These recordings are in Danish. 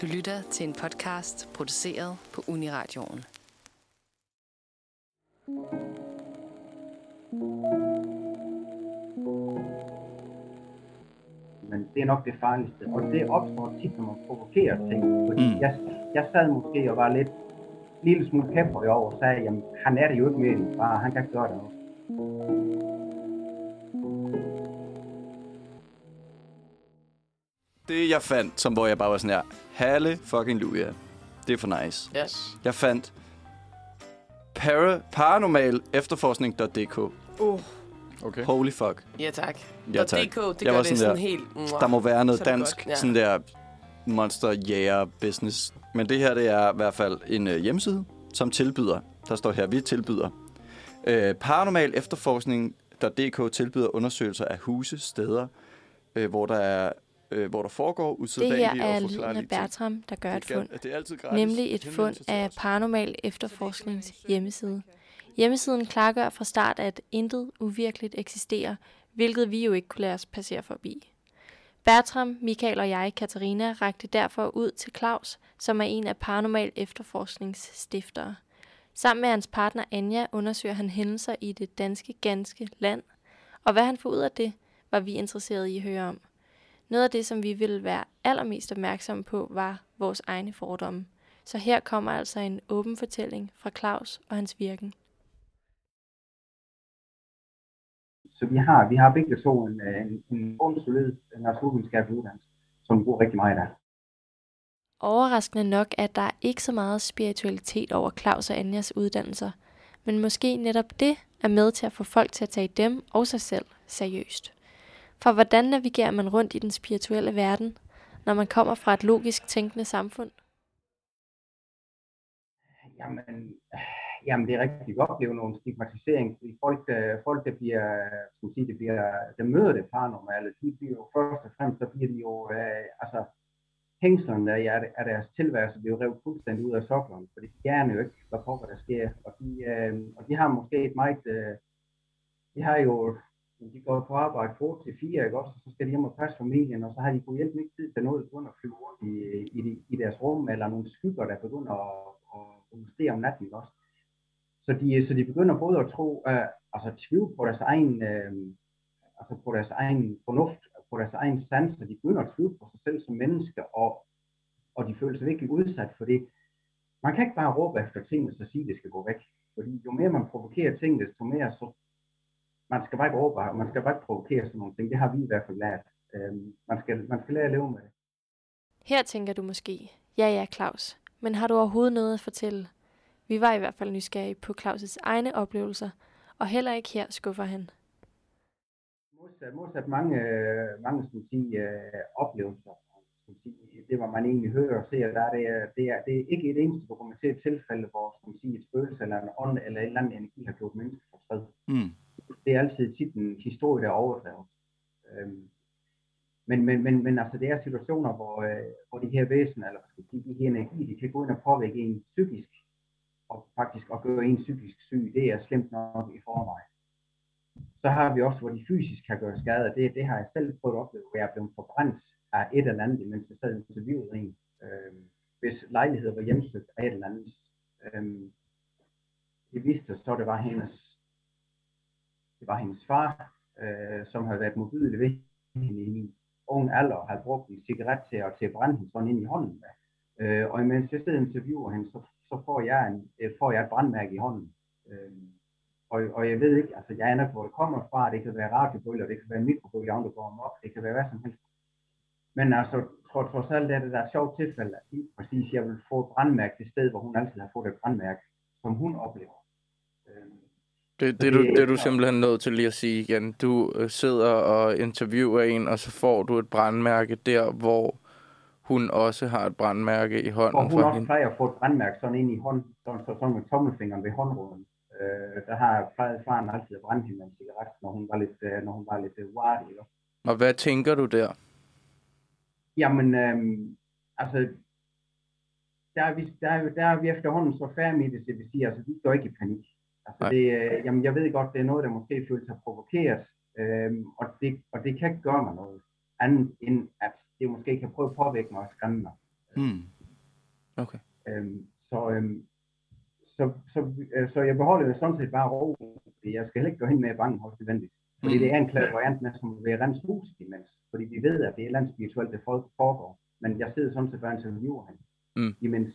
Du lytter til en podcast produceret på Uniradioen. men det er nok det farligste. Og det opstår tit, når man provokerer ting. Fordi Mm. jeg, jeg sad måske og var lidt lille smule kæmper i år og sagde, jamen han er det jo ikke mere end far, han kan ikke gøre det også. Det jeg fandt, som hvor jeg bare var sådan her, Halle fucking Luja. Det er for nice. Yes. Jeg fandt para, paranormal efterforskning.dk. Uh, Okay. Holy fuck. ja tak. Ja, tak. DK, det Jeg gør var det sådan sådan der, helt... Mwah. Der må være noget Så dansk, godt, ja. sådan der monster jæger business. Men det her, det er i hvert fald en øh, hjemmeside, som tilbyder, der står her, vi tilbyder, øh, paranormal efterforskning.dk tilbyder undersøgelser af huse, steder, øh, hvor der er øh, hvor der foregår Det usædvanlige her er og lyden forklarlige af Bertram, der gør et Det er fund. Det er altid gratis. Nemlig et fund af. Paranormal Efterforsknings hjemmeside. Hjemmesiden klargør fra start, at intet uvirkeligt eksisterer, hvilket vi jo ikke kunne lade os passere forbi. Bertram, Michael og jeg, Katarina, rakte derfor ud til Claus, som er en af Paranormal Efterforsknings stiftere. Sammen med hans partner Anja undersøger han hændelser i det danske ganske land, og hvad han får ud af det, var vi interesserede i at høre om. Noget af det, som vi ville være allermest opmærksomme på, var vores egne fordomme. Så her kommer altså en åben fortælling fra Claus og hans virken. Så vi har, vi har begge to en, øh, en, en grundsolid naturvidenskabelig uddannelse, som bruger rigtig meget af. Overraskende nok, at der er ikke så meget spiritualitet over Claus og Anjas uddannelser, men måske netop det er med til at få folk til at tage dem og sig selv seriøst. For hvordan navigerer man rundt i den spirituelle verden, når man kommer fra et logisk tænkende samfund? Jamen, øh, jamen det er rigtigt. Vi oplever nogle stigmatisering, fordi folk, øh, folk der bliver, øh, skal sige, det bliver, der møder det paranormale, de bliver jo først og fremmest, så bliver de jo, øh, altså, hængslerne af, af deres tilværelse bliver revet fuldstændig ud af sokkerne, for de gerne jo ikke, hvad pokker der sker, og de, øh, og de har måske et meget, øh, de har jo, de går på arbejde fra 8 til 4, ikke også, og så skal de hjem og passe familien, og så har de på hjælp ikke tid til noget, begynder at flyve rundt i, i, i deres rum, eller nogle skygger, der begynder at, at, at om natten, ikke også. Så de, så de begynder både at tro, uh, altså tvivl på deres egen, uh, altså på deres egen fornuft, på deres egen sans, så de begynder at tvivle på sig selv som menneske, og, og de føler sig virkelig udsat for det. Man kan ikke bare råbe efter tingene, så sige, at det skal gå væk. Fordi jo mere man provokerer tingene, jo mere så man skal bare ikke råbe, man skal bare ikke provokere sådan nogle ting. Det har vi i hvert fald lært. Um, man, skal, man skal lære at leve med det. Her tænker du måske, ja ja Claus, men har du overhovedet noget at fortælle? Vi var i hvert fald nysgerrige på Claus' egne oplevelser, og heller ikke her skuffer han. Modsat, modsat mange, øh, mange man sige, øh, oplevelser, man sige, det hvor man egentlig hører og ser, der er det, det, er, det er ikke et eneste dokumenteret tilfælde, hvor man sige, et spøgelse eller en ånd eller en eller anden energi har gjort mennesker forfred. Mm. Det er altid tit en historie, der er overdrevet. Øhm, men, men, men, men altså, det er situationer, hvor, øh, hvor de her væsener, eller hvad skal sige, de her energi, de kan gå ind og påvirke en psykisk, og faktisk at gøre en psykisk syg, det er slemt nok i forvejen. Så har vi også, hvor de fysisk kan gøre skade, det, det har jeg selv prøvet at opleve, hvor jeg er blevet forbrændt af et eller andet, mens jeg sad og interviewede en, øh, hvis lejlighed var hjemsøgt af et eller andet. Øh, det viste sig så, det var hendes, det var hendes far, øh, som havde været modbydelig ved hende i en ung alder, og havde brugt en cigaret til at, til at brænde hende sådan ind i hånden. med. Øh, og imens jeg sidder og interviewer hende, så, så får, jeg en, øh, får jeg et brandmærke i hånden. Øh, og, og jeg ved ikke, altså jeg aner ikke, hvor det kommer fra. Det kan være radiobølger, det kan være mikrobølger, der det går op, det kan være hvad som helst. Men altså, tror trods alt er det der er et sjovt tilfælde, at lige præcis jeg vil få et brandmærke det sted, hvor hun altid har fået et brandmærke, som hun oplever. Øh, det, det, du, det er du simpelthen nødt til lige at sige igen. Du øh, sidder og interviewer en, og så får du et brandmærke der, hvor hun også har et brandmærke i Og hånden hun for også hende. plejer at få et brandmærke sådan ind i hånden, sådan, så, sådan med tommelfingeren ved håndruden. Øh, der har plejet faren altid at brænde hende en cigaret, når hun var lidt, øh, når hun var lidt øh, wild, ikke? Og hvad tænker du der? Jamen, øhm, altså, der er, vi, der, er, der er vi efterhånden så færdige med det, så vi siger, altså, vi går ikke i panik. Altså, Nej. det, øh, jamen, jeg ved godt, det er noget, der måske føles sig provokeret, øhm, og, det, og det kan ikke gøre mig noget andet, end at det måske kan prøve at påvirke mig og skræmme mig. Mm. Okay. Øhm, så, øhm, så, så, øh, så jeg beholder jo sådan set bare ro. fordi Jeg skal heller ikke gå hen med bange hos nødvendigt. Fordi Mm. det er en klaverant med, som vil rense huset imens. Fordi vi ved, at det er et eller andet spirituelt, det foregår. Men jeg sidder sådan set bare interviewer ham Mm. imens.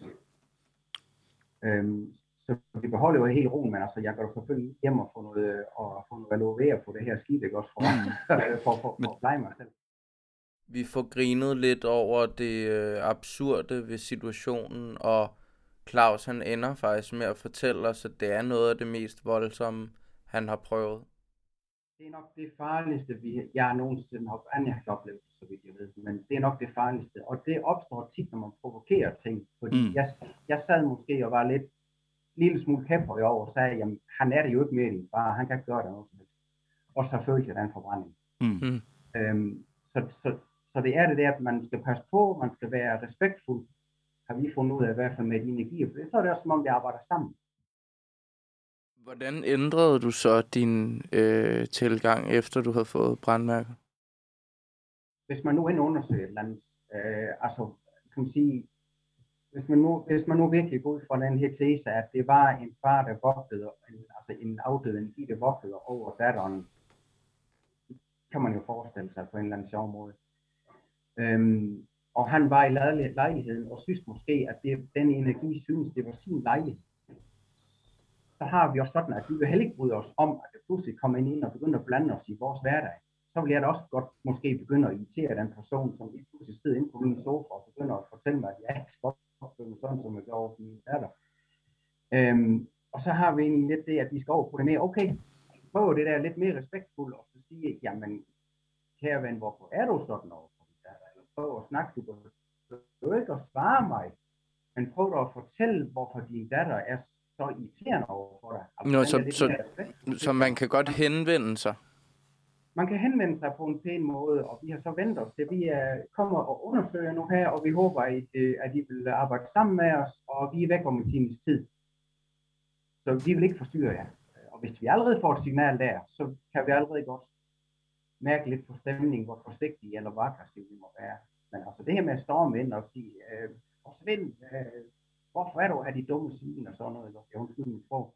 Øhm, så vi beholder jo helt roen, men altså, jeg går selvfølgelig hjem og får noget, og får noget vera på det her skib, ikke også, for, for, for, for at pleje mig selv. Vi får grinet lidt over det øh, absurde ved situationen, og Claus han ender faktisk med at fortælle os, at det er noget af det mest voldsomme, han har prøvet. Det er nok det farligste, vi, jeg nogensinde har, jeg har oplevet, så vidt jeg ved, men det er nok det farligste. Og det opstår tit, når man provokerer ting, fordi Mm. mm. jeg, jeg sad måske og var lidt lille smule kæmper i år og sagde, jamen han er det jo ikke mere din far, han kan ikke gøre det noget som helst. Og så følte jeg den forbrænding. Mm. Mm. Øhm, så, så, så det er det der, at man skal passe på, man skal være respektfuld, har vi fundet ud af i hvert fald med de energier, for så er det også som om, vi arbejder sammen. Hvordan ændrede du så din øh, tilgang, efter du havde fået brandmærket? hvis man nu end undersøger et eller andet, øh, altså, kan man sige, hvis man, nu, hvis man nu virkelig går ud fra den her tese, at det var en far, der vogtede, altså en afdød energi, der vogtede over datteren, kan man jo forestille sig på en eller anden sjov måde. Øhm, og han var i lejligheden, og synes måske, at det, den energi synes, det var sin lejlighed. Så har vi også sådan, at vi vil heller ikke bryde os om, at det pludselig kommer ind og begynder at blande os i vores hverdag så vil jeg da også godt måske begynde at irritere den person, som lige pludselig sidder inde på min sofa og begynder at fortælle mig, at jeg ikke skal opføre mig sådan, som jeg gjorde min datter. Øhm, og så har vi egentlig lidt det, at vi skal over på det mere, okay, prøv det der lidt mere respektfuldt, og så sige, jamen, kære ven, hvorfor er du sådan over for din datter? Eller prøv at snakke, du behøver ikke at svare mig, men prøv da at fortælle, hvorfor din datter er så irriterende over for dig. Altså, Nå, så- så-. Så man kan godt henvende sig man kan henvende sig på en pæn måde, og vi har så vendt os til, vi er, kommer og undersøger nu her, og vi håber, at, øh, at I vil arbejde sammen med os, og vi er væk om en times tid. Så vi vil ikke forstyrre jer. Og hvis vi allerede får et signal der, så kan vi allerede godt mærke lidt på stemningen, hvor forsigtige eller hvor aggressive vi må være. Men altså det her med at storme ind og sige, øh, og Svend, øh, hvorfor er du af de dumme svin og sådan noget, eller jeg undskyld min sprog.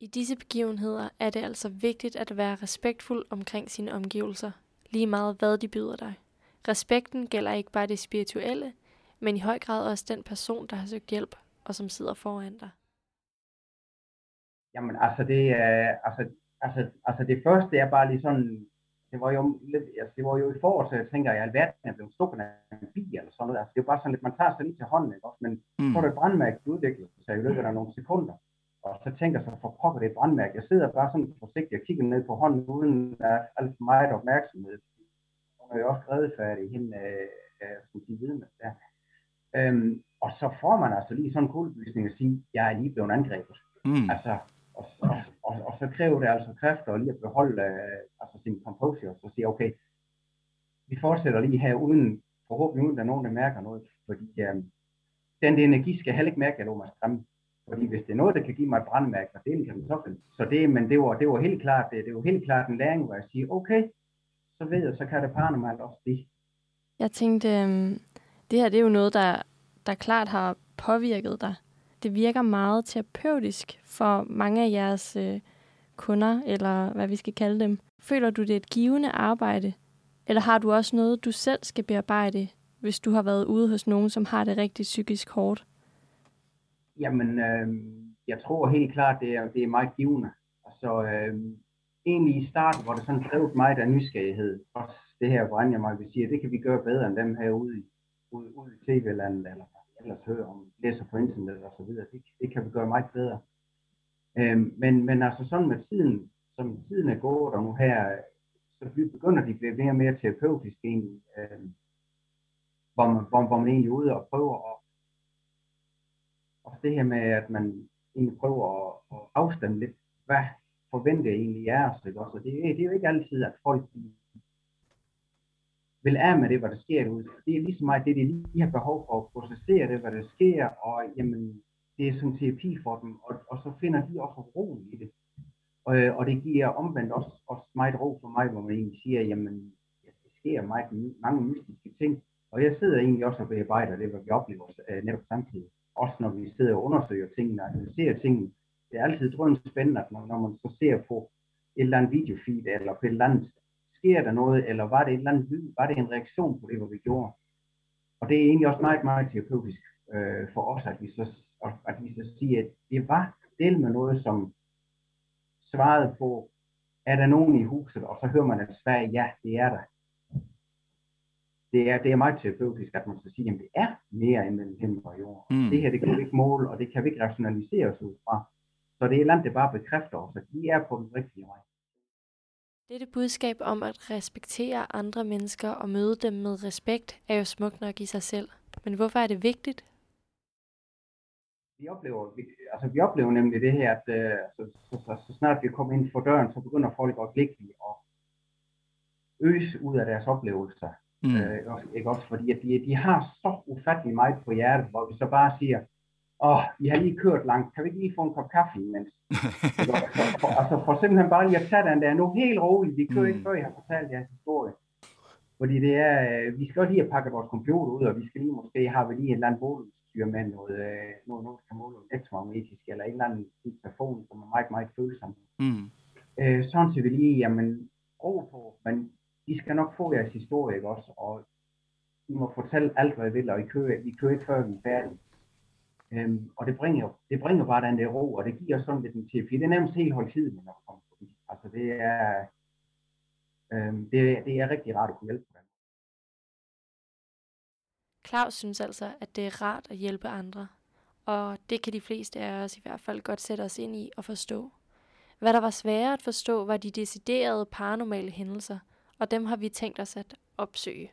I disse begivenheder er det altså vigtigt at være respektfuld omkring sine omgivelser, lige meget hvad de byder dig. Respekten gælder ikke bare det spirituelle, men i høj grad også den person, der har søgt hjælp, og som sidder foran dig. Jamen altså det er, altså, altså, altså det første er bare lige sådan, det var jo lidt, altså, det var jo i foråret, så jeg tænker, at alverden er blevet stukket af en bil eller sådan noget. Altså det er jo bare sådan lidt, man tager sig lige til hånden, ikke også? Men Mm. så er det et brandmærke, der udvikler sig i løbet af nogle sekunder. Og så tænker jeg så, for pokker det er brandmærke. Jeg sidder bare sådan forsigtigt og kigger ned på hånden, uden at alt for meget opmærksomhed. Hun er jo også redefærdig, hende, øh, øh, som de vidne der. Øhm, og så får man altså lige sådan en kuldebysning at sige, jeg er lige blevet angrebet. Mm. Altså, og, og, og, og så kræver det altså kræfter at lige at beholde øh, altså sin composure, og så sige, okay, vi fortsætter lige her uden, forhåbentlig uden, at der er nogen, der mærker noget, fordi øh, den der energi skal heller ikke mærke, at mig skræmme. Fordi hvis det er noget, der kan give mig et brandmærke, så det kan man så finde. Så det, men det var, det var helt klart, det, det var helt klart en læring, hvor jeg siger, okay, så ved jeg, så kan det paranormalt også det. Jeg tænkte, øhm, det her det er jo noget, der, der klart har påvirket dig. Det virker meget terapeutisk for mange af jeres øh, kunder, eller hvad vi skal kalde dem. Føler du, det er et givende arbejde? Eller har du også noget, du selv skal bearbejde, hvis du har været ude hos nogen, som har det rigtig psykisk hårdt? Jamen, øh, jeg tror helt klart, det er, det er meget givende. Altså, øh, egentlig i starten, hvor det sådan drevet mig af nysgerrighed, også det her, hvor Anja mig vil sige, det kan vi gøre bedre end dem her ude i, ude, ude i tv-landet, eller ellers hører om, læser på internet og så videre. Det, det kan vi gøre meget bedre. Øh, men, men altså sådan med tiden, som tiden er gået, og nu her, så begynder de at blive mere og mere terapeutisk egentlig, øh, hvor, man, hvor, hvor man egentlig er ude og prøver at også det her med, at man egentlig prøver at, at afstemme lidt, hvad forventer jeg egentlig er os, ikke også? Og det, det er jo ikke altid, at folk vil af med det, hvad der sker derude. Det er lige så meget det, de lige har behov for at processere det, hvad der sker, og jamen, det er som terapi for dem, og, og så finder de også roen i det. Og, og det giver omvendt også, også meget ro for mig, hvor man egentlig siger, jamen, der sker meget, mange mystiske ting, Og jeg sidder egentlig også og bearbejder det, hvad vi oplever øh, netop samtidig. Også når vi sidder og undersøger tingene og analyserer tingene. Det er altid drømt spændende, at når, når man så ser på et eller andet videofeed, eller på et eller andet, sker der noget, eller var det et eller andet lyd, var det en reaktion på det, hvad vi gjorde. Og det er egentlig også meget, meget terapeutisk øh, for os, at vi så, at vi så siger, at det var del med noget, som svarede på, er der nogen i huset, og så hører man et svar, ja, det er der. Det er, det er meget terapeutisk, at man så siger, at det er mere end mellem himmel og jord. Mm. Det her, det kan vi ikke måle, og det kan vi ikke rationalisere os ud fra. Så det er et eller andet, det bare bekræfter os, at vi er på den rigtige vej. Dette budskab om at respektere andre mennesker og møde dem med respekt er jo smukt nok i sig selv. Men hvorfor er det vigtigt? Vi oplever, vi, altså vi oplever nemlig det her, at uh, så, så, så, så snart vi kommer ind for døren, så begynder folk at klikke og øse ud af deres oplevelser. Mm. Uh, ikke også fordi, at de, de har så ufattelig meget på hjertet, hvor vi så bare siger, åh, vi har lige kørt langt, kan vi ikke lige få en kop kaffe imens? altså, for, altså for simpelthen bare lige at tage den der, nu helt roligt, vi kører mm. ikke før, jeg har fortalt jeres historie. Fordi det er, øh, vi skal også lige have pakket vores computer ud, og vi skal lige måske, har vi lige en eller anden boludstyr med noget, øh, noget, noget der kan måle elektromagnetisk, eller en eller anden telefon, som er meget, meget følsom. Mm. Øh, sådan så vi lige, jamen, ro på, men i skal nok få jeres historie, ikke også? Og I må fortælle alt, hvad I vil, og I kører, I kører ikke før vi er færdige. Øhm, og det bringer, det bringer bare den der ro, og det giver sådan lidt en til, fordi det er nærmest helt højtidligt, når kommer forbi. Altså det er, øhm, det, det er rigtig rart at kunne hjælpe dem. Claus synes altså, at det er rart at hjælpe andre, og det kan de fleste af os i hvert fald godt sætte os ind i og forstå. Hvad der var sværere at forstå, var de deciderede paranormale hændelser, og dem har vi tænkt os at opsøge.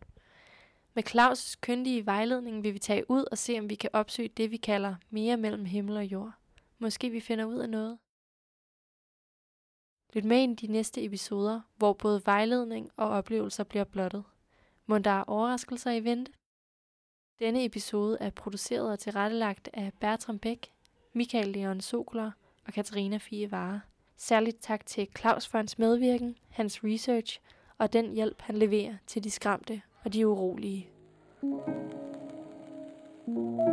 Med Claus' kyndige vejledning vil vi tage ud og se, om vi kan opsøge det, vi kalder mere mellem himmel og jord. Måske vi finder ud af noget. Lyt med ind i de næste episoder, hvor både vejledning og oplevelser bliver blottet. Må der er overraskelser i vente? Denne episode er produceret og tilrettelagt af Bertram Bæk, Michael Leon Sokler og Katarina Fie Vare. Særligt tak til Claus for hans medvirken, hans research og den hjælp, han leverer til de skræmte og de urolige. thank you